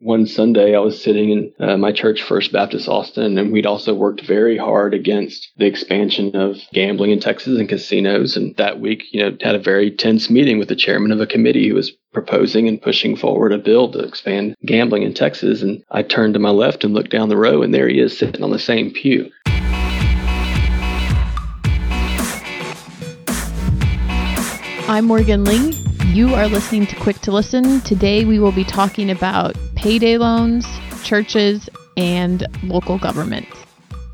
One Sunday, I was sitting in uh, my church, First Baptist Austin, and we'd also worked very hard against the expansion of gambling in Texas and casinos. And that week, you know, had a very tense meeting with the chairman of a committee who was proposing and pushing forward a bill to expand gambling in Texas. And I turned to my left and looked down the row, and there he is sitting on the same pew. I'm Morgan Lee. You are listening to Quick to Listen. Today we will be talking about payday loans, churches, and local government,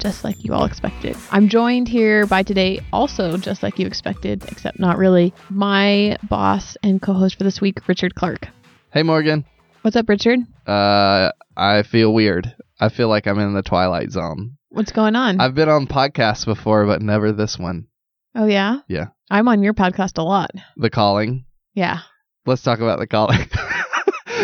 just like you all expected. I'm joined here by today, also just like you expected, except not really, my boss and co host for this week, Richard Clark. Hey Morgan. What's up, Richard? Uh, I feel weird. I feel like I'm in the twilight zone. What's going on? I've been on podcasts before, but never this one. oh, yeah? Yeah. I'm on your podcast a lot. The Calling. Yeah. Let's talk about The Calling.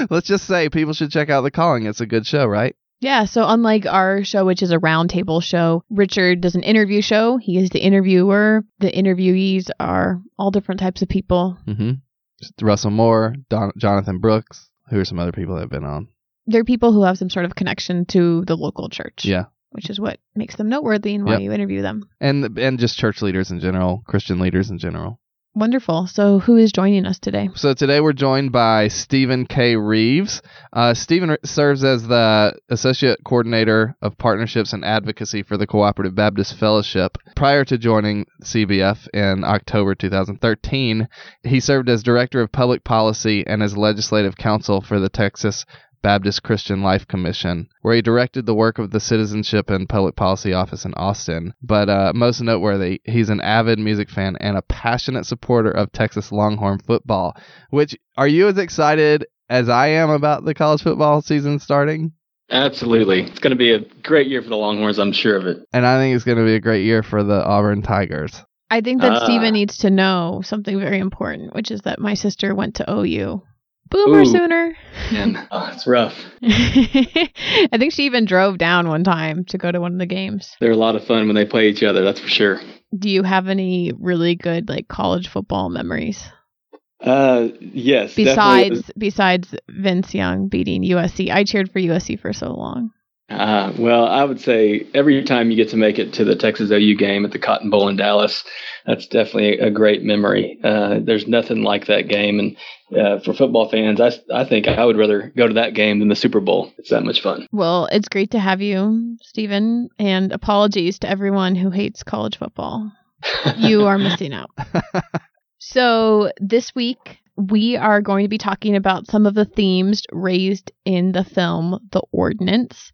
Let's just say people should check out The Calling. It's a good show, right? Yeah, so unlike our show, which is a roundtable show, Richard does an interview show. He is the interviewer. The interviewees are all different types of people. Mm-hmm. Russell Moore, Don- Jonathan Brooks. Who are some other people that have been on? They're people who have some sort of connection to the local church. Yeah. Which is what makes them noteworthy and why Yep. you interview them. And and just church leaders in general, Christian leaders in general. Wonderful. So who is joining us today? So today we're joined by Stephen K. Reeves. Uh, Stephen re- serves as the Associate Coordinator of Partnerships and Advocacy for the Cooperative Baptist Fellowship. Prior to joining CBF in October 2013, he served as Director of Public Policy and as Legislative Counsel for the Texas Baptist Christian Life Commission, where he directed the work of the Citizenship and Public Policy Office in Austin. But uh, most noteworthy, he's an avid music fan and a passionate supporter of Texas Longhorn football. Which, are you as excited as I am about the college football season starting? Absolutely. It's going to be a great year for the Longhorns, I'm sure of it. And I think it's going to be a great year for the Auburn Tigers. I think that Ah. Stephen needs to know something very important, which is that my sister went to OU. Boomer Ooh. Sooner. And uh, it's rough. I think she even drove down one time to go to one of the games. They're a lot of fun when they play each other, that's for sure. Do you have any really good like college football memories Uh, yes. definitely. besides besides Vince Young beating USC? I cheered for USC for so long. Uh, well, I would say every time you get to make it to the Texas OU game at the Cotton Bowl in Dallas, that's definitely a great memory. Uh, there's nothing like that game, and uh, for football fans, I, I think I would rather go to that game than the Super Bowl. It's that much fun. Well, it's great to have you, Stephen, and apologies to everyone who hates college football. You are missing out. So, this week we are going to be talking about some of the themes raised in the film The Ordinance.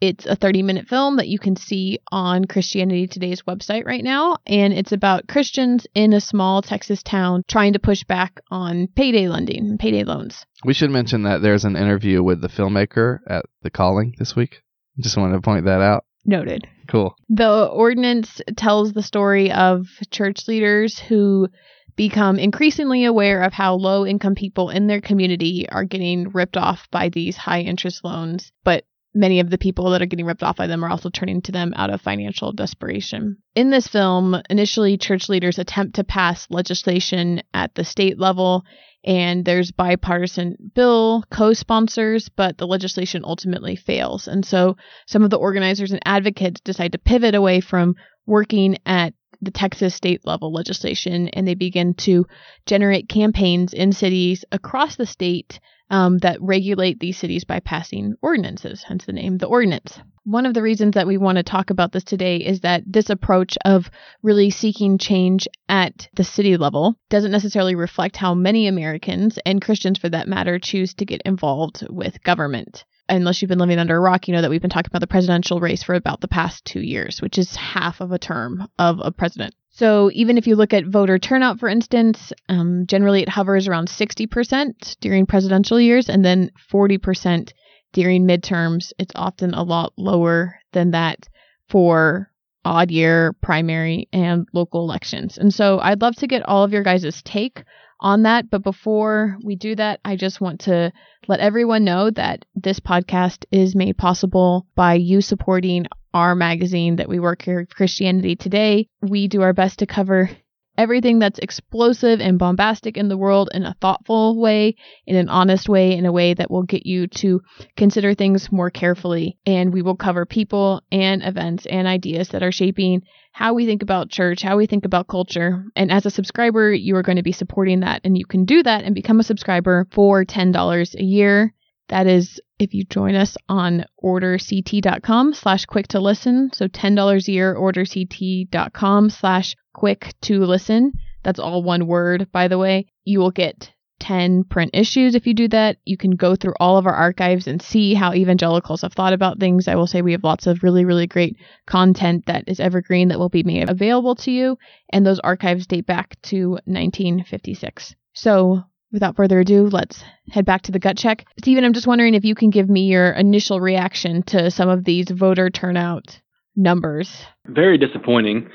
It's a 30 minute film that you can see on Christianity Today's website right now, and it's about Christians in a small Texas town trying to push back on payday lending payday loans. We should mention that there's an interview with the filmmaker at The Calling this week. Just wanted to point that out. Noted. Cool. The ordinance tells the story of church leaders who become increasingly aware of how low income people in their community are getting ripped off by these high interest loans, but many of the people that are getting ripped off by them are also turning to them out of financial desperation. In this film, initially church leaders attempt to pass legislation at the state level and there's bipartisan bill co-sponsors but the legislation ultimately fails and so some of the organizers and advocates decide to pivot away from working at the Texas state level legislation and they begin to generate campaigns in cities across the state um, that regulate these cities by passing ordinances, hence the name, the ordinance. One of the reasons that we want to talk about this today is that this approach of really seeking change at the city level doesn't necessarily reflect how many Americans, and Christians for that matter, choose to get involved with government unless you've been living under a rock, you know that we've been talking about the presidential race for about the past two years, which is half of a term of a president. So even if you look at voter turnout, for instance, um, generally it hovers around 60% during presidential years and then 40% during midterms. It's often a lot lower than that for odd year primary and local elections. And so I'd love to get all of your guys' take on that. But before we do that, I just want to let everyone know that this podcast is made possible by you supporting our magazine that we work here, Christianity Today. We do our best to cover everything that's explosive and bombastic in the world in a thoughtful way, in an honest way, in a way that will get you to consider things more carefully. And we will cover people and events and ideas that are shaping how we think about church, how we think about culture. And as a subscriber, you are going to be supporting that. And you can do that and become a subscriber for $10 a year. That is if you join us on orderct.com slash quick to listen. So $10 a year, orderct.com slash quick to listen. That's all one word, by the way. You will get 10 print issues if you do that. You can go through all of our archives and see how evangelicals have thought about things. I will say we have lots of really, really great content that is evergreen that will be made available to you. And those archives date back to 1956. So without further ado, let's head back to the gut check. Stephen, I'm just wondering if you can give me your initial reaction to some of these voter turnout numbers. Very disappointing.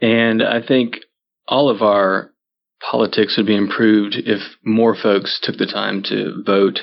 And I think all of our politics would be improved if more folks took the time to vote.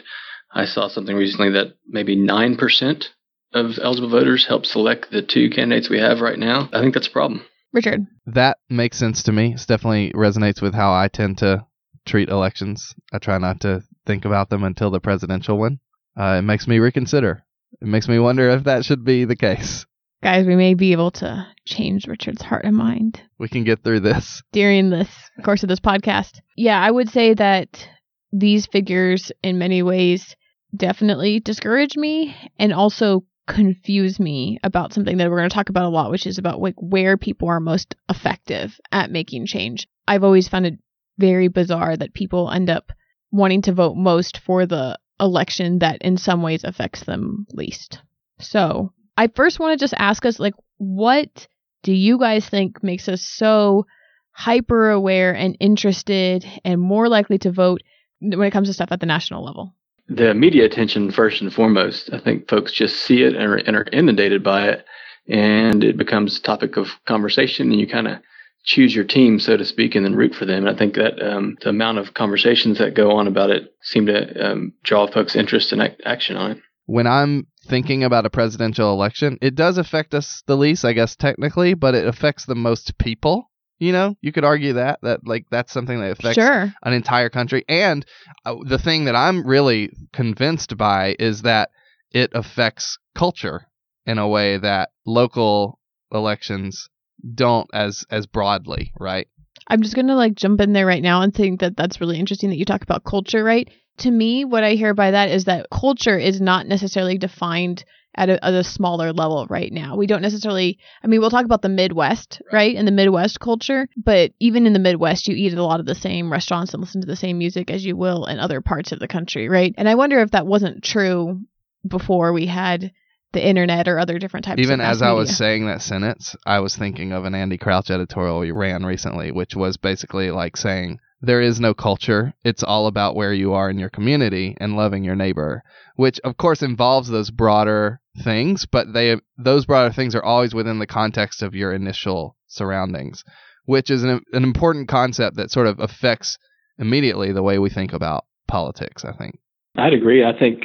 I saw something recently that maybe 9% of eligible voters help select the two candidates we have right now. I think that's a problem. Richard. That makes sense to me. It definitely resonates with how I tend to treat elections. I try not to think about them until the presidential one. Uh, it makes me reconsider. It makes me wonder if that should be the case. Guys, we may be able to change Richard's heart and mind. We can get through this. During this course of this podcast. Yeah, I would say that these figures, in many ways, definitely discourage me and also confuse me about something that we're going to talk about a lot, which is about like where people are most effective at making change. I've always found it very bizarre that people end up wanting to vote most for the election that in some ways affects them least. So, I first want to just ask us like what do you guys think makes us so hyper aware and interested and more likely to vote when it comes to stuff at the national level? The media attention first and foremost. I think folks just see it and are, and are inundated by it and it becomes a topic of conversation and you kind of choose your team, so to speak, and then root for them. And I think that um, the amount of conversations that go on about it seem to um, draw folks' interest and ac- action on it. When I'm thinking about a presidential election, it does affect us the least, I guess, technically, but it affects the most people. You know, you could argue that that like that's something that affects Sure. an entire country. And uh, the thing that I'm really convinced by is that it affects culture in a way that local elections don't as as broadly, right? I'm just going to like jump in there right now and think that that's really interesting that you talk about culture, right? To me, what I hear by that is that culture is not necessarily defined at a, at a smaller level right now. We don't necessarily, I mean, we'll talk about the Midwest, right? And the Midwest culture, but even in the Midwest, you eat at a lot of the same restaurants and listen to the same music as you will in other parts of the country, right? And I wonder if that wasn't true before we had the internet or other different types Even of mass as I was saying that sentence, I was thinking of an Andy Crouch editorial we ran recently, which was basically like saying there is no culture. It's all about where you are in your community and loving your neighbor, which of course involves those broader things, but they those broader things are always within the context of your initial surroundings, which is an, an important concept that sort of affects immediately the way we think about politics, I think. I'd agree. I think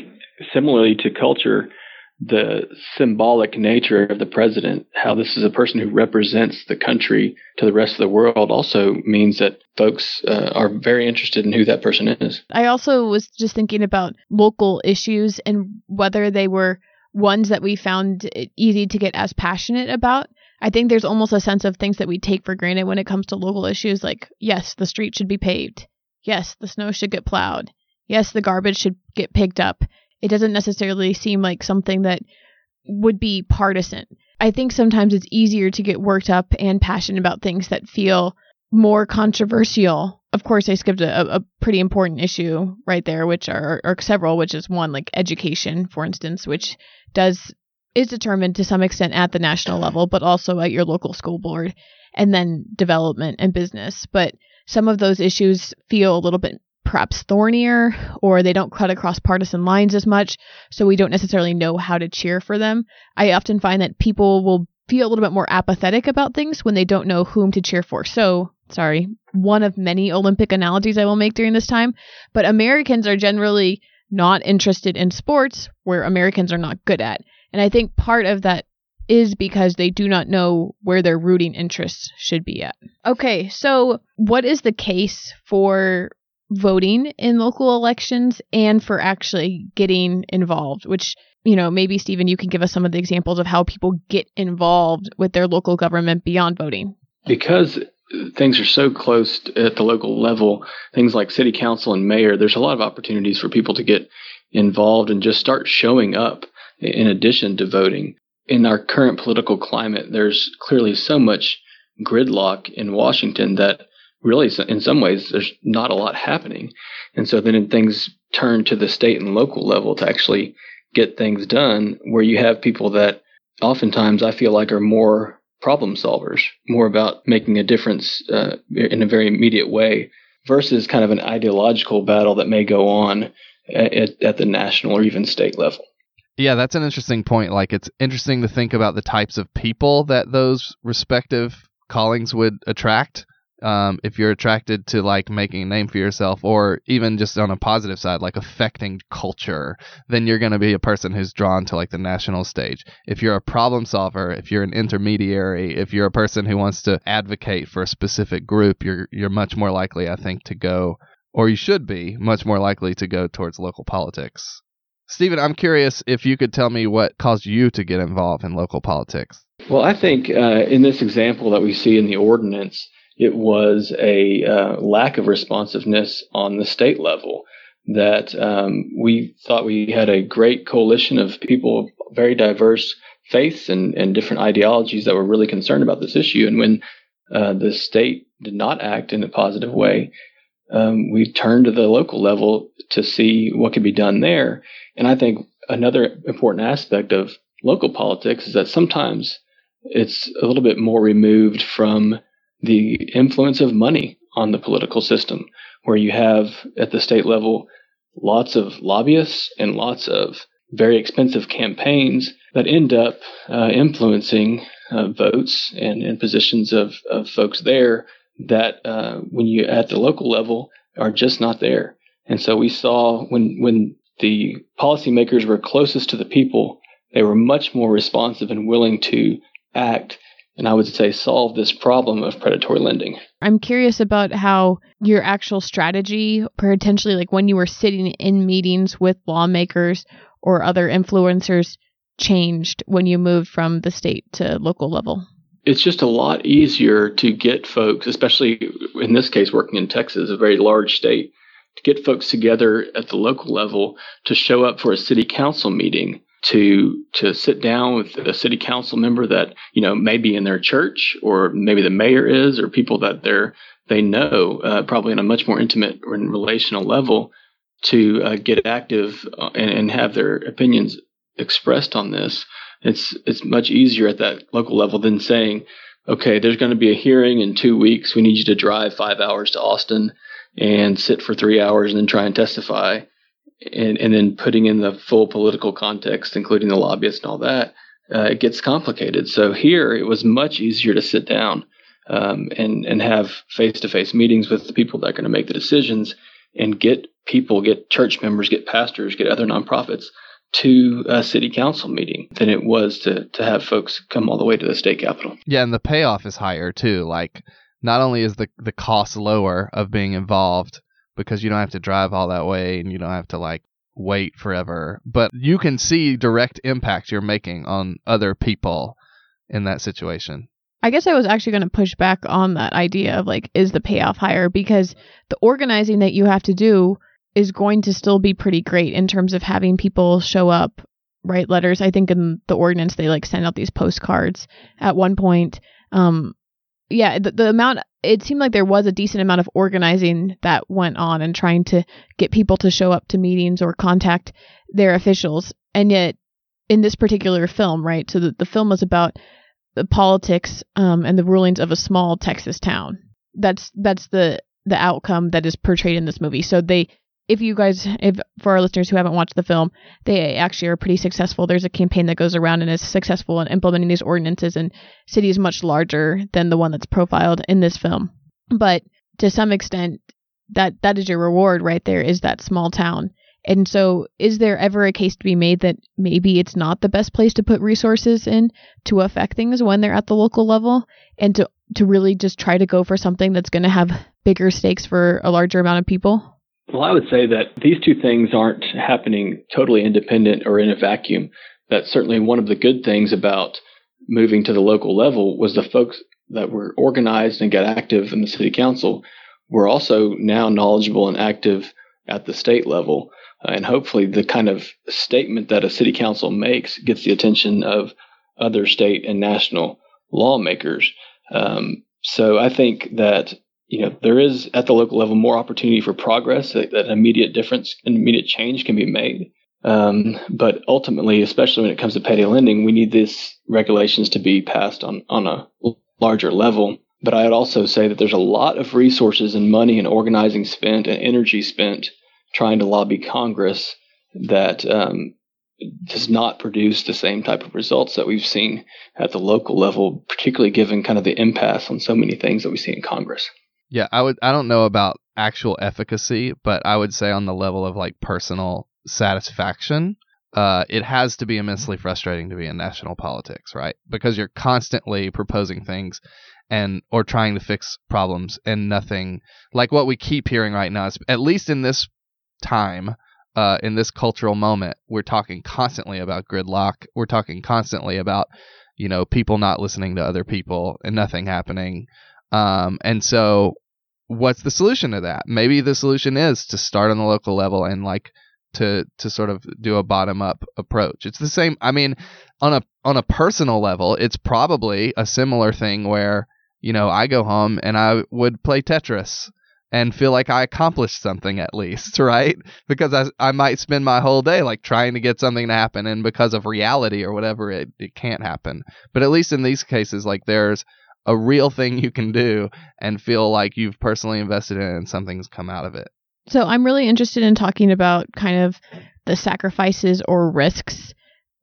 similarly to culture, the symbolic nature of the president, how this is a person who represents the country to the rest of the world, also means that folks uh, are very interested in who that person is. I also was just thinking about local issues and whether they were ones that we found easy to get as passionate about. I think there's almost a sense of things that we take for granted when it comes to local issues like yes, the street should be paved. Yes, the snow should get plowed. Yes, the garbage should get picked up. It doesn't necessarily seem like something that would be partisan. I think sometimes it's easier to get worked up and passionate about things that feel more controversial. Of course, I skipped a, a pretty important issue right there, which are, are several, which is one like education, for instance, which does is determined to some extent at the national level, but also at your local school board, and then development and business. But some of those issues feel a little bit perhaps thornier, or they don't cut across partisan lines as much, so we don't necessarily know how to cheer for them. I often find that people will feel a little bit more apathetic about things when they don't know whom to cheer for. So, sorry, one of many Olympic analogies I will make during this time, but Americans are generally not interested in sports where Americans are not good at. And I think part of that is because they do not know where their rooting interests should be at. Okay, so what is the case for voting in local elections and for actually getting involved, which you know, maybe Stephen, you can give us some of the examples of how people get involved with their local government beyond voting. Because things are so close at the local level, things like city council and mayor, there's a lot of opportunities for people to get involved and just start showing up in addition to voting. In our current political climate, there's clearly so much gridlock in Washington that really, in some ways, there's not a lot happening. And so then things turn to the state and local level to actually get things done, where you have people that oftentimes I feel like are more problem solvers, more about making a difference uh, in a very immediate way, versus kind of an ideological battle that may go on at, at the national or even state level. Yeah, that's an interesting point. Like, it's interesting to think about the types of people that those respective callings would attract um, if you're attracted to like making a name for yourself or even just on a positive side like affecting culture then you're going to be a person who's drawn to like the national stage if you're a problem solver if you're an intermediary if you're a person who wants to advocate for a specific group you're you're much more likely i think to go or you should be much more likely to go towards local politics Stephen, I'm curious if you could tell me what caused you to get involved in local politics. Well, I think uh, in this example that we see in the ordinance, it was a uh, lack of responsiveness on the state level. That um, we thought we had a great coalition of people, of very diverse faiths and, and different ideologies that were really concerned about this issue. And when uh, the state did not act in a positive way, um, we turned to the local level to see what could be done there. And I think another important aspect of local politics is that sometimes it's a little bit more removed from the influence of money on the political system, where you have at the state level lots of lobbyists and lots of very expensive campaigns that end up uh, influencing uh, votes and, and positions of, of folks there that uh, when you at the local level are just not there. And so we saw when when the policymakers were closest to the people, they were much more responsive and willing to act and I would say solve this problem of predatory lending. I'm curious about how your actual strategy, potentially like when you were sitting in meetings with lawmakers or other influencers, changed when you moved from the state to local level. It's just a lot easier to get folks, especially in this case, working in Texas, a very large state, to get folks together at the local level to show up for a city council meeting to to sit down with a city council member that you know maybe in their church or maybe the mayor is or people that they're they know uh, probably on a much more intimate and relational level to uh, get active uh, and, and have their opinions expressed on this. It's it's much easier at that local level than saying okay there's going to be a hearing in two weeks. We need you to drive five hours to austin and sit for three hours and then try and testify and, and then putting in the full political context, including the lobbyists and all that, uh, it gets complicated. So here it was much easier to sit down um, and and have face to face meetings with the people that are going to make the decisions and get people, get church members, get pastors, get other nonprofits to a city council meeting than it was to to have folks come all the way to the state capitol. Yeah, and the payoff is higher too. Like not only is the the cost lower of being involved, because you don't have to drive all that way and you don't have to like wait forever. But you can see direct impact you're making on other people in that situation. I guess I was actually going to push back on that idea of like, is the payoff higher? Because the organizing that you have to do is going to still be pretty great in terms of having people show up, write letters. I think in the ordinance, they like send out these postcards at one point. Um, yeah, the, the amount it seemed like there was a decent amount of organizing that went on and trying to get people to show up to meetings or contact their officials. And yet, in this particular film, right? So the, the film was about the politics um, and the rulings of a small Texas town. That's that's the the outcome that is portrayed in this movie. So they if you guys, if for our listeners who haven't watched the film, they actually are pretty successful. There's a campaign that goes around and is successful in implementing these ordinances in cities much larger than the one that's profiled in this film. but to some extent that that is your reward right there is that small town and so is there ever a case to be made that maybe it's not the best place to put resources in to affect things when they're at the local level and to to really just try to go for something that's going to have bigger stakes for a larger amount of people well, I would say that these two things aren't happening totally independent or in a vacuum. That's certainly one of the good things about moving to the local level was the folks that were organized and got active in the city council were also now knowledgeable and active at the state level. Uh, and hopefully the kind of statement that a city council makes gets the attention of other state and national lawmakers. Um, so I think that you know, there is at the local level more opportunity for progress that, that immediate difference and immediate change can be made. Um, but ultimately, especially when it comes to payday lending, we need these regulations to be passed on, on a larger level. But I'd also say that there's a lot of resources and money and organizing spent and energy spent trying to lobby Congress that um, does not produce the same type of results that we've seen at the local level, particularly given kind of the impasse on so many things that we see in Congress. Yeah, I would. I don't know about actual efficacy, but I would say on the level of like personal satisfaction, uh, it has to be immensely frustrating to be in national politics, right? Because you're constantly proposing things and or trying to fix problems and nothing like what we keep hearing right now is at least in this time uh, in this cultural moment we're talking constantly about gridlock we're talking constantly about you know people not listening to other people and nothing happening um, and so, what's the solution to that? Maybe the solution is to start on the local level and like to to sort of do a bottom up approach. It's the same. I mean, on a on a personal level, it's probably a similar thing where you know I go home and I would play Tetris and feel like I accomplished something at least, right? Because I, I might spend my whole day like trying to get something to happen, and because of reality or whatever, it, it can't happen. But at least in these cases, like there's a real thing you can do and feel like you've personally invested in it and something's come out of it. So I'm really interested in talking about kind of the sacrifices or risks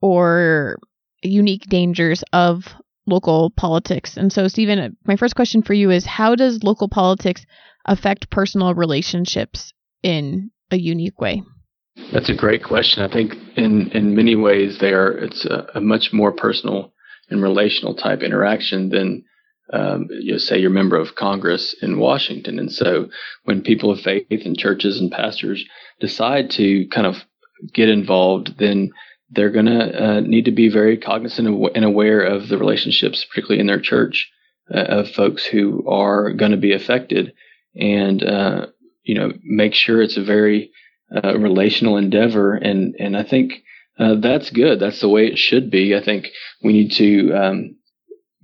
or unique dangers of local politics. And so, Stephen, my first question for you is how does local politics affect personal relationships in a unique way? That's a great question. I think in, in many ways they are it's a, a much more personal and relational type interaction than um, you know, say you're a member of Congress in Washington. And so when people of faith and churches and pastors decide to kind of get involved, then they're going to uh, need to be very cognizant and aware of the relationships, particularly in their church, uh, of folks who are going to be affected, and uh, you know make sure it's a very uh, relational endeavor. And and I think uh, that's good. That's the way it should be. I think we need to um,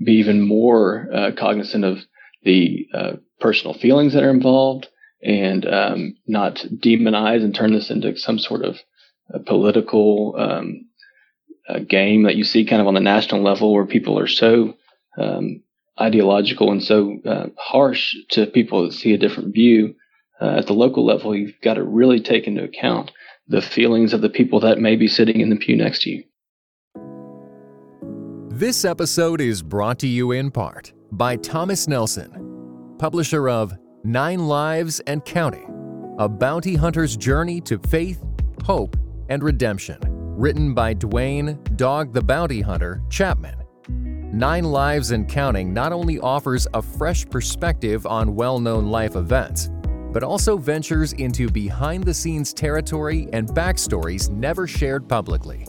be even more uh, cognizant of the uh, personal feelings that are involved and um, not demonize and turn this into some sort of political um, game that you see kind of on the national level where people are so um, ideological and so uh, harsh to people that see a different view. Uh, at the local level, you've got to really take into account the feelings of the people that may be sitting in the pew next to you. This episode is brought to you in part by Thomas Nelson, publisher of Nine Lives and Counting A Bounty Hunter's Journey to Faith, Hope, and Redemption, written by Duane Dog the Bounty Hunter Chapman. Nine Lives and Counting not only offers a fresh perspective on well known life events, but also ventures into behind the scenes territory and backstories never shared publicly.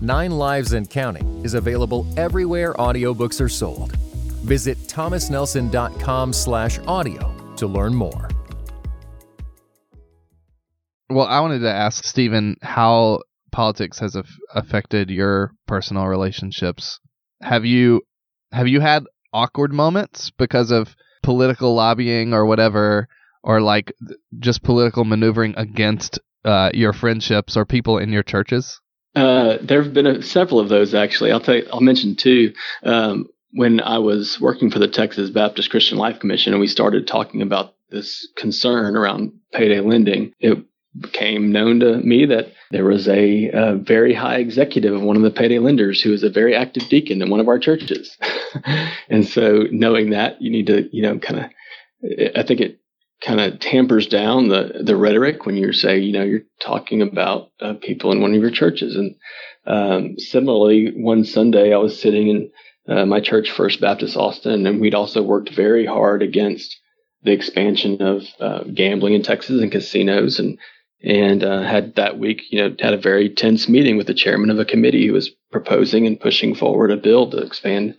Nine Lives and Counting is available everywhere audiobooks are sold. Visit thomasnelson.com slash audio to learn more. Well, I wanted to ask Stephen how politics has af- affected your personal relationships. Have you have you had awkward moments because of political lobbying or whatever, or like just political maneuvering against uh, your friendships or people in your churches? Uh, there have been a, several of those actually. I'll tell you, I'll mention two. Um, when I was working for the Texas Baptist Christian Life Commission and we started talking about this concern around payday lending, it became known to me that there was a, a, very high executive of one of the payday lenders who was a very active deacon in one of our churches. and so knowing that, you need to, you know, kind of I think it kind of tampers down the the rhetoric when you say you know you're talking about uh, people in one of your churches. And um, similarly, one Sunday I was sitting in uh, my church, First Baptist Austin, and we'd also worked very hard against the expansion of uh, gambling in Texas and casinos, and and uh, had that week, you know, had a very tense meeting with the chairman of a committee who was proposing and pushing forward a bill to expand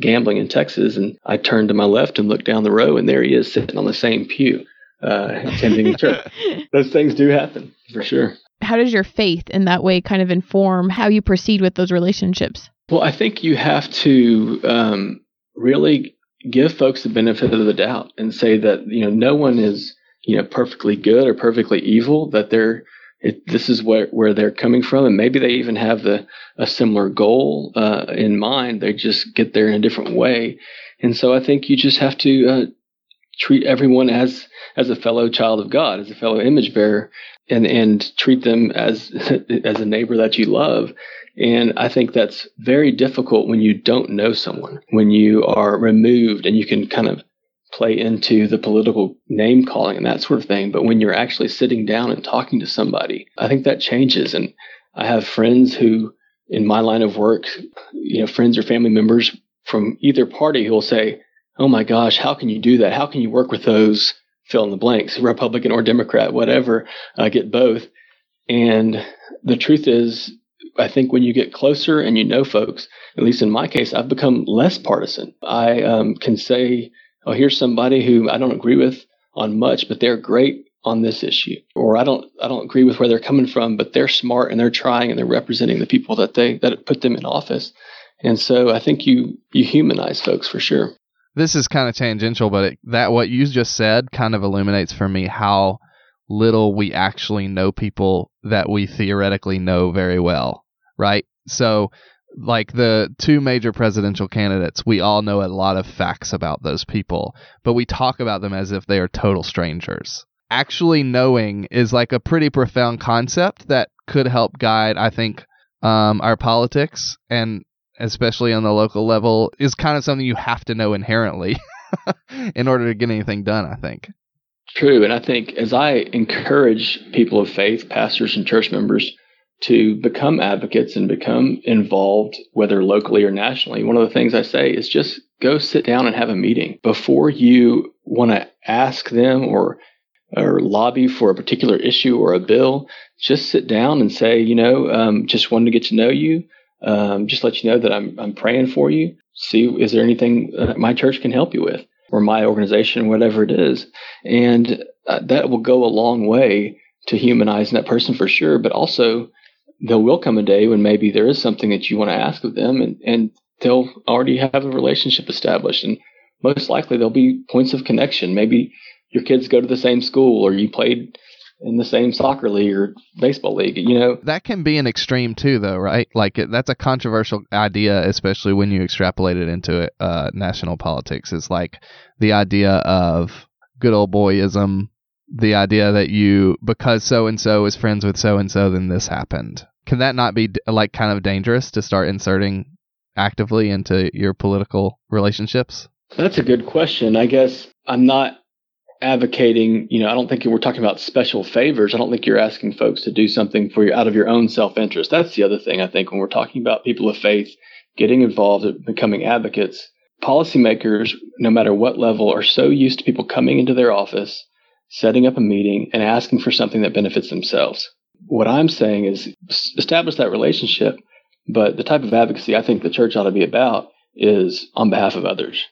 gambling in Texas. And I turned to my left and looked down the row, and there he is sitting on the same pew, uh, attending the church. Those things do happen for sure. How does your faith in that way kind of inform how you proceed with those relationships? Well, I think you have to um, really give folks the benefit of the doubt and say that you know no one is you know perfectly good or perfectly evil. That they're it, this is where where they're coming from, and maybe they even have the a similar goal uh, in mind. They just get there in a different way, and so I think you just have to uh, treat everyone as as a fellow child of God, as a fellow image bearer, and and treat them as as a neighbor that you love. And I think that's very difficult when you don't know someone, when you are removed and you can kind of play into the political name calling and that sort of thing. But when you're actually sitting down and talking to somebody, I think that changes. And I have friends who, in my line of work, you know, friends or family members from either party who will say, Oh my gosh, how can you do that? How can you work with those fill in the blanks, Republican or Democrat, whatever, uh, get both? And the truth is, I think when you get closer and you know folks, at least in my case, I've become less partisan. I um, can say, oh, here's somebody who I don't agree with on much, but they're great on this issue. Or I don't I don't agree with where they're coming from, but they're smart and they're trying and they're representing the people that they that put them in office. And so I think you you humanize folks for sure. This is kind of tangential, but it, that what you just said kind of illuminates for me how little we actually know people that we theoretically know very well, right? So, like the two major presidential candidates, we all know a lot of facts about those people, but we talk about them as if they are total strangers. Actually knowing is like a pretty profound concept that could help guide, I think, um, our politics and especially on the local level is kind of something you have to know inherently in order to get anything done, I think. True. And I think as I encourage people of faith, pastors and church members to become advocates and become involved, whether locally or nationally, one of the things I say is just go sit down and have a meeting before you want to ask them or or lobby for a particular issue or a bill. Just sit down and say, you know, um, just wanted to get to know you. Um, just let you know that I'm I'm praying for you. See, is there anything that my church can help you with? or my organization, whatever it is. And uh, that will go a long way to humanizing that person for sure. But also, there will come a day when maybe there is something that you want to ask of them, and, and they'll already have a relationship established. And most likely, there'll be points of connection. Maybe your kids go to the same school, or you played in the same soccer league or baseball league. You know that can be an extreme too, though, right? Like that's a controversial idea, especially when you extrapolate it into uh, national politics. Is like the idea of good old boyism, the idea that you because so and so is friends with so and so, then this happened. Can that not be like kind of dangerous to start inserting actively into your political relationships? That's a good question. I guess I'm not advocating, you know, I don't think we're talking about special favors. I don't think you're asking folks to do something for you out of your own self interest. That's the other thing I think when we're talking about people of faith getting involved and becoming advocates. Policymakers, no matter what level, are so used to people coming into their office, setting up a meeting, and asking for something that benefits themselves. What I'm saying is establish that relationship, but the type of advocacy I think the church ought to be about is on behalf of others.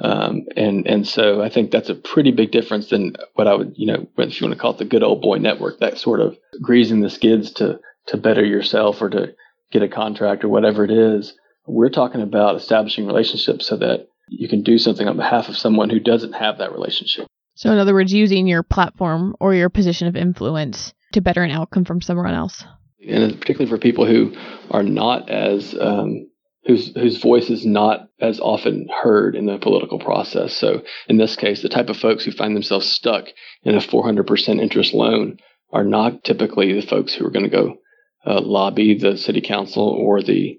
Um, and and so I think that's a pretty big difference than what I would you know if you want to call it the good old boy network that sort of greasing the skids to to better yourself or to get a contract or whatever it is. We're talking about establishing relationships so that you can do something on behalf of someone who doesn't have that relationship. So in other words, using your platform or your position of influence to better an outcome from someone else. And particularly for people who are not as um, whose whose voice is not as often heard in the political process. So in this case, the type of folks who find themselves stuck in a 400% interest loan are not typically the folks who are going to go uh, lobby the city council or the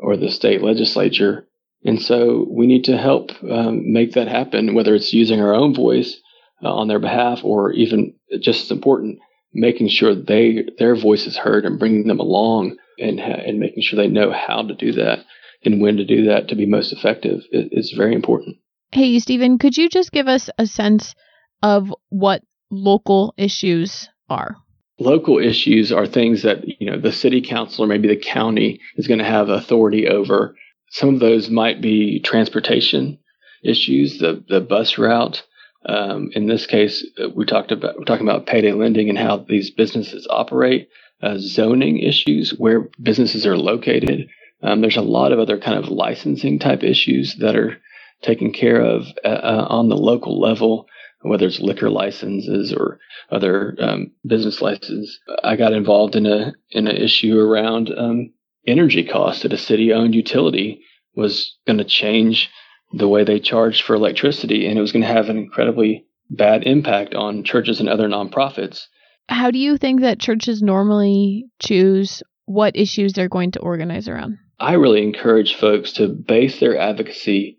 or the state legislature And so we need to help um, make that happen, whether it's using our own voice uh, on their behalf or even just as important, making sure they their voice is heard and bringing them along and and making sure they know how to do that and when to do that to be most effective is very important. Hey, Stephen, could you just give us a sense of what local issues are? Local issues are things that you know the city council or maybe the county is going to have authority over. Some of those might be transportation issues, the the bus route. Um, in this case, uh, we talked about we're talking about payday lending and how these businesses operate. Uh, zoning issues, where businesses are located. Um, there's a lot of other kind of licensing type issues that are taken care of uh, uh, on the local level, whether it's liquor licenses or other um, business licenses. I got involved in a in an issue around um, energy costs that a city-owned utility was going to change the way they charged for electricity, and it was going to have an incredibly bad impact on churches and other nonprofits. How do you think that churches normally choose what issues they're going to organize around? I really encourage folks to base their advocacy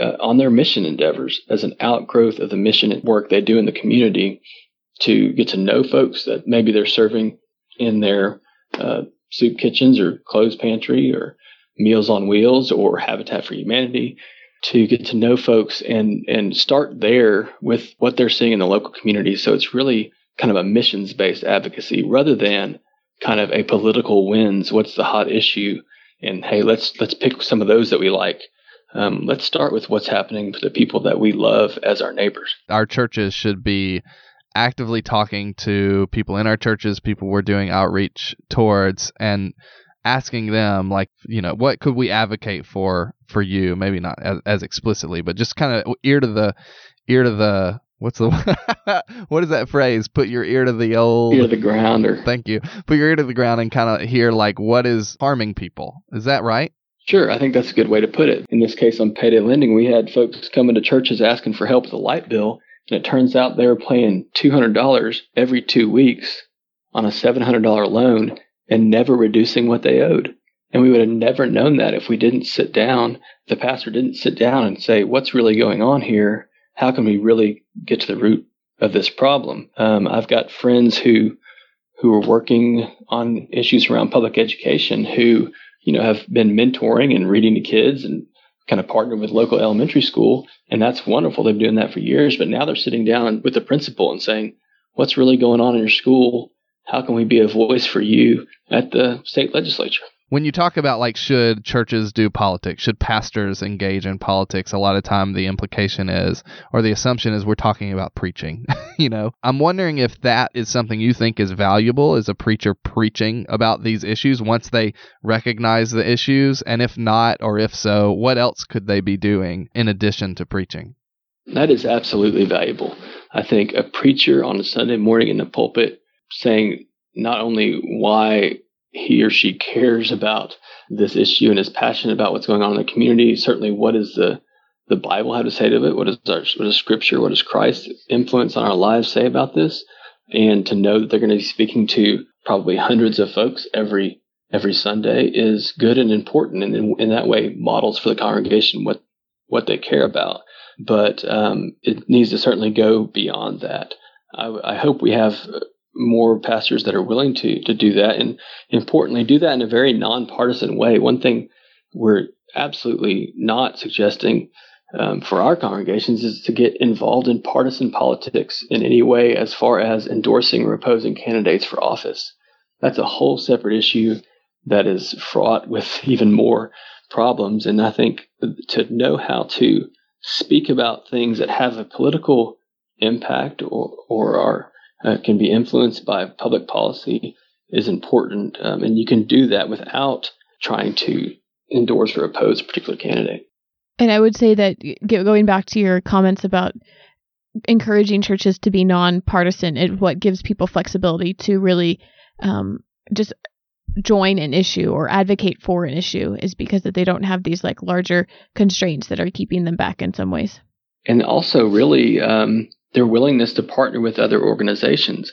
uh, on their mission endeavors as an outgrowth of the mission work they do in the community to get to know folks that maybe they're serving in their uh, soup kitchens or clothes pantry or Meals on Wheels or Habitat for Humanity to get to know folks and and start there with what they're seeing in the local community. So it's really kind of a missions based advocacy rather than kind of a political wins. What's the hot issue? And hey, let's let's pick some of those that we like. Um, let's start with what's happening to the people that we love as our neighbors. Our churches should be actively talking to people in our churches, people we're doing outreach towards, and asking them like you know what could we advocate for for you? Maybe not as, as explicitly but just kind of ear to the ear to the what's the what is that phrase? Put your ear to the old ear to the ground or thank you. Put your ear to the ground and kind of hear like what is harming people. Is that right? Sure, I think that's a good way to put it. In this case, on payday lending, we had folks coming to churches asking for help with a light bill, and it turns out they were paying $200 every two weeks on a $700 loan and never reducing what they owed. And we would have never known that if we didn't sit down, the pastor didn't sit down and say, what's really going on here? How can we really get to the root of this problem? Um, I've got friends who who are working on issues around public education who, you know, have been mentoring and reading to kids and kind of partnered with local elementary school. And that's wonderful. They've been doing that for years. But now they're sitting down with the principal and saying, what's really going on in your school? How can we be a voice for you at the state legislature? When you talk about like should churches do politics, should pastors engage in politics, a lot of time the implication is or the assumption is we're talking about preaching. you know, I'm wondering if that is something you think is valuable as a preacher preaching about these issues once they recognize the issues and if not or if so, what else could they be doing in addition to preaching? That is absolutely valuable. I think a preacher on a Sunday morning in the pulpit saying not only why he or she cares about this issue and is passionate about what's going on in the community. Certainly, what does the the Bible have to say to it? What does our, what does Scripture, what does Christ influence on our lives say about this? And to know that they're going to be speaking to probably hundreds of folks every every Sunday is good and important, and in, in that way models for the congregation what what they care about. But um, it needs to certainly go beyond that. I, I hope we have more pastors that are willing to to do that, and importantly, do that in a very nonpartisan way. One thing we're absolutely not suggesting um, for our congregations is to get involved in partisan politics in any way, as far as endorsing or opposing candidates for office. That's a whole separate issue that is fraught with even more problems. And I think to know how to speak about things that have a political impact or, or are uh, can be influenced by public policy is important. Um, and you can do that without trying to endorse or oppose a particular candidate. And I would say that going back to your comments about encouraging churches to be nonpartisan, it what gives people flexibility to really um, just join an issue or advocate for an issue is because that they don't have these like larger constraints that are keeping them back in some ways. And also, really, um, their willingness to partner with other organizations.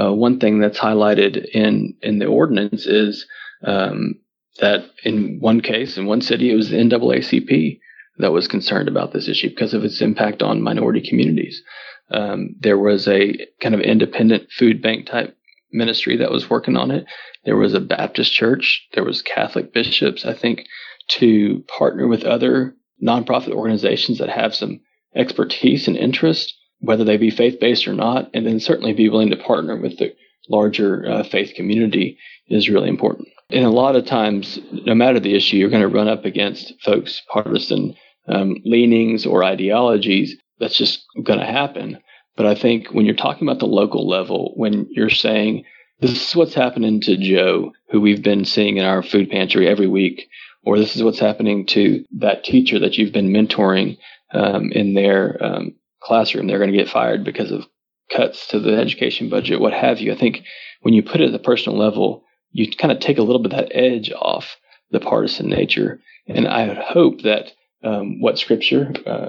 Uh, one thing that's highlighted in in the ordinance is um, that in one case, in one city, it was the NAACP that was concerned about this issue because of its impact on minority communities. Um, there was a kind of independent food bank type ministry that was working on it. There was a Baptist church. There was Catholic bishops. I think to partner with other nonprofit organizations that have some expertise and interest, whether they be faith based or not, and then certainly be willing to partner with the larger uh, faith community is really important. And a lot of times, no matter the issue, you're going to run up against folks' partisan um, leanings or ideologies. That's just going to happen. But I think when you're talking about the local level, when you're saying, this is what's happening to Joe, who we've been seeing in our food pantry every week, or this is what's happening to that teacher that you've been mentoring um, in their um, classroom. They're going to get fired because of cuts to the education budget, what have you. I think when you put it at the personal level, you kind of take a little bit of that edge off the partisan nature. And I would hope that um, what Scripture uh,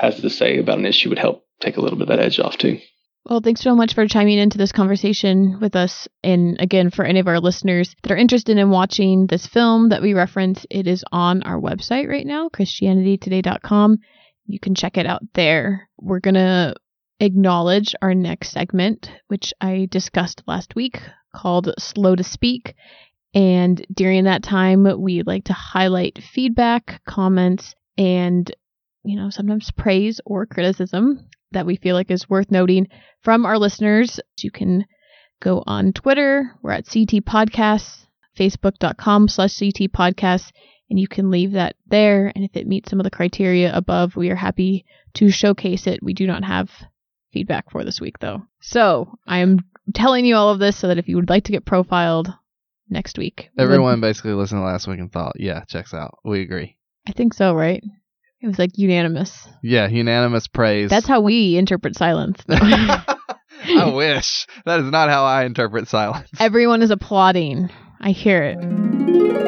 has to say about an issue would help take a little bit of that edge off too. Well, thanks so much for chiming into this conversation with us. And again, for any of our listeners that are interested in watching this film that we reference, it is on our website right now, ChristianityToday.com. You can check it out there. We're going to acknowledge our next segment, which I discussed last week, called Slow to Speak. And during that time, we like to highlight feedback, comments, and, you know, sometimes praise or criticism that we feel like is worth noting from our listeners. You can go on Twitter. We're at CT Podcasts, facebook.com slash CT Podcasts, and you can leave that there. And if it meets some of the criteria above, we are happy to showcase it. We do not have feedback for this week, though. So I am telling you all of this so that if you would like to get profiled next week, everyone basically listened to last week and thought, yeah, checks out. We agree. I think so, right? It was like unanimous. Yeah, unanimous praise. That's how we interpret silence. I wish. That is not how I interpret silence. Everyone is applauding. I hear it.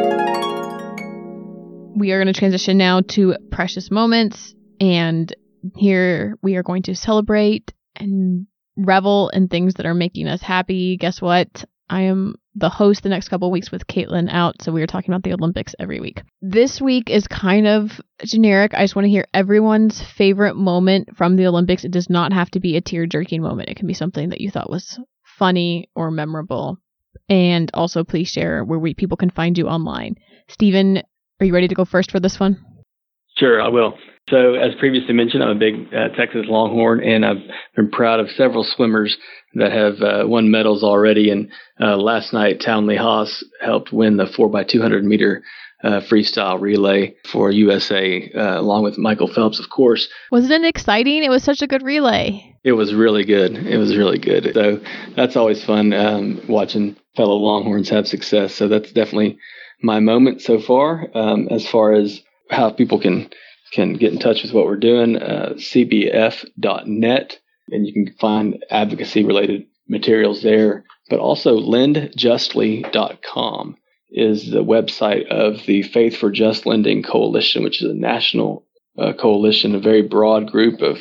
We are going to transition now to precious moments. And here we are going to celebrate and revel in things that are making us happy. Guess what? I am the host the next couple weeks with Caitlin out, so we are talking about the Olympics every week. This week is kind of generic. I just want to hear everyone's favorite moment from the Olympics. It does not have to be a tear jerking moment. It can be something that you thought was funny or memorable. And also, please share where we people can find you online. Stephen, are you ready to go first for this one? Sure, I will. So, as previously mentioned, I'm a big uh, Texas Longhorn, and I've been proud of several swimmers that have uh, won medals already. And uh, last night, Townley Haas helped win the 4x200 meter uh, freestyle relay for USA, uh, along with Michael Phelps, of course. Wasn't it exciting? It was such a good relay. It was really good. It was really good. So that's always fun um, watching fellow Longhorns have success. So that's definitely my moment so far. Um, as far as how people can can get in touch with what we're doing, uh, cbf.net, and you can find advocacy related materials there. But also lendjustly.com is the website of the Faith for Just Lending Coalition, which is a national uh, coalition, a very broad group of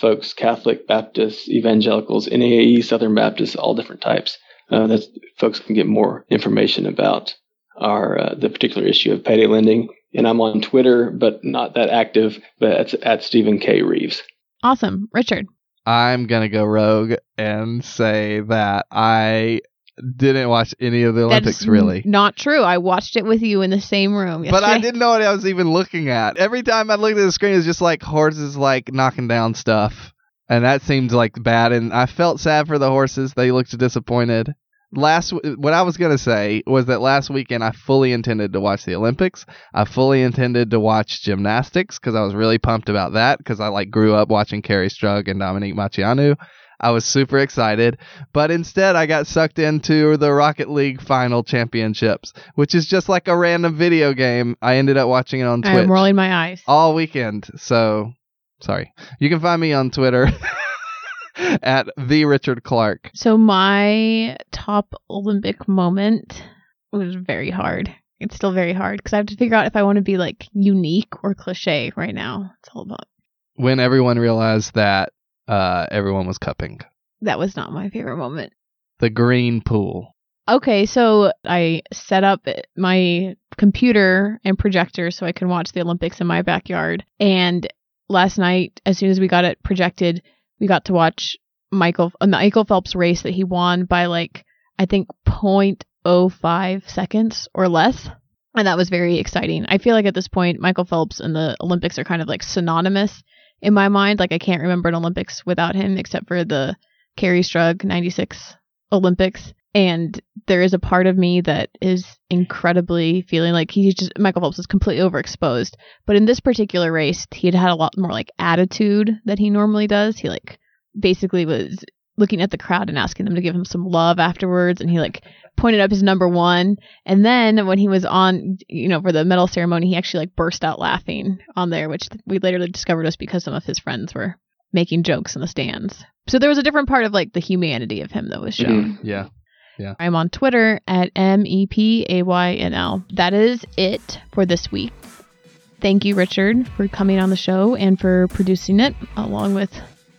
folks, Catholic, Baptists, evangelicals, NAE, Southern Baptists, all different types. Uh, that folks can get more information about our uh, the particular issue of payday lending and I'm on Twitter, but not that active. But it's at Stephen K. Reeves. Awesome, Richard. I'm gonna go rogue and say that I didn't watch any of the Olympics That's really. Not true. I watched it with you in the same room. But I didn't know what I was even looking at. Every time I looked at the screen, it was just like horses like knocking down stuff. And that seemed like bad. And I felt sad for the horses. They looked disappointed last what I was gonna say was that last weekend I fully intended to watch the Olympics. I fully intended to watch gymnastics because I was really pumped about that because I like grew up watching Kerri Strug and Dominique Moceanu. I was super excited, but instead I got sucked into the Rocket League Final Championships, which is just like a random video game. I ended up watching it on Twitch I'm rolling my eyes. all weekend. So, sorry. You can find me on Twitter at the Richard Clark. So my top Olympic moment was very hard. It's still very hard because I have to figure out if I want to be like unique or cliche right now. It's all about when everyone realized that uh, everyone was cupping that was not my favorite moment. the green pool. Okay, so I set up my computer and projector so I can watch the Olympics in my backyard. And last night, as soon as we got it projected, we got to watch Michael uh, Michael Phelps race that he won by like I think 0.05 seconds or less. And that was very exciting. I feel like at this point, Michael Phelps and the Olympics are kind of like synonymous in my mind. Like I can't remember an Olympics without him except for the Kerri Strug 96 Olympics and there is a part of me that is incredibly feeling like he's just Michael Phelps is completely overexposed. But in this particular race, he had had a lot more like attitude that he normally does. He like basically was looking at the crowd and asking them to give him some love afterwards, and he like pointed up his number one. And then when he was on, you know, for the medal ceremony, he actually like burst out laughing on there, which we later discovered was because some of his friends were making jokes in the stands. So there was a different part of like the humanity of him that was shown. Mhm. Yeah. Yeah. I'm on Twitter at M E P A Y N L. That is it for this week. Thank you, Richard, for coming on the show and for producing it along with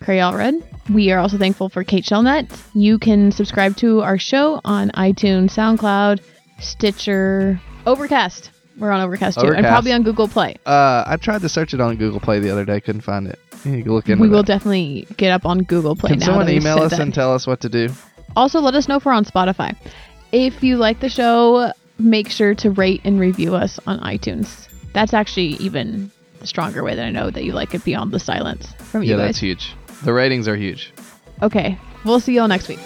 Cray Allred. We are also thankful for Kate Shellnutt. You can subscribe to our show on iTunes, SoundCloud, Stitcher, Overcast. We're on Overcast too, and probably on Google Play. Uh, I tried to search it on Google Play the other day, couldn't find it. You can look into We will that. definitely get up on Google Play Can now. someone email us that. and tell us what to do? Also, let us know if we're on Spotify. If you like the show, make sure to rate and review us on iTunes. That's actually even a stronger way that I know that you like it beyond the silence from you yeah, guys. that's huge. The ratings are huge. Okay, we'll see you all next week.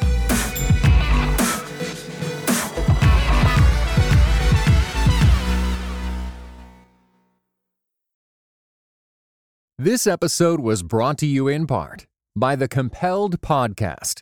This episode was brought to you in part by the Compelled Podcast,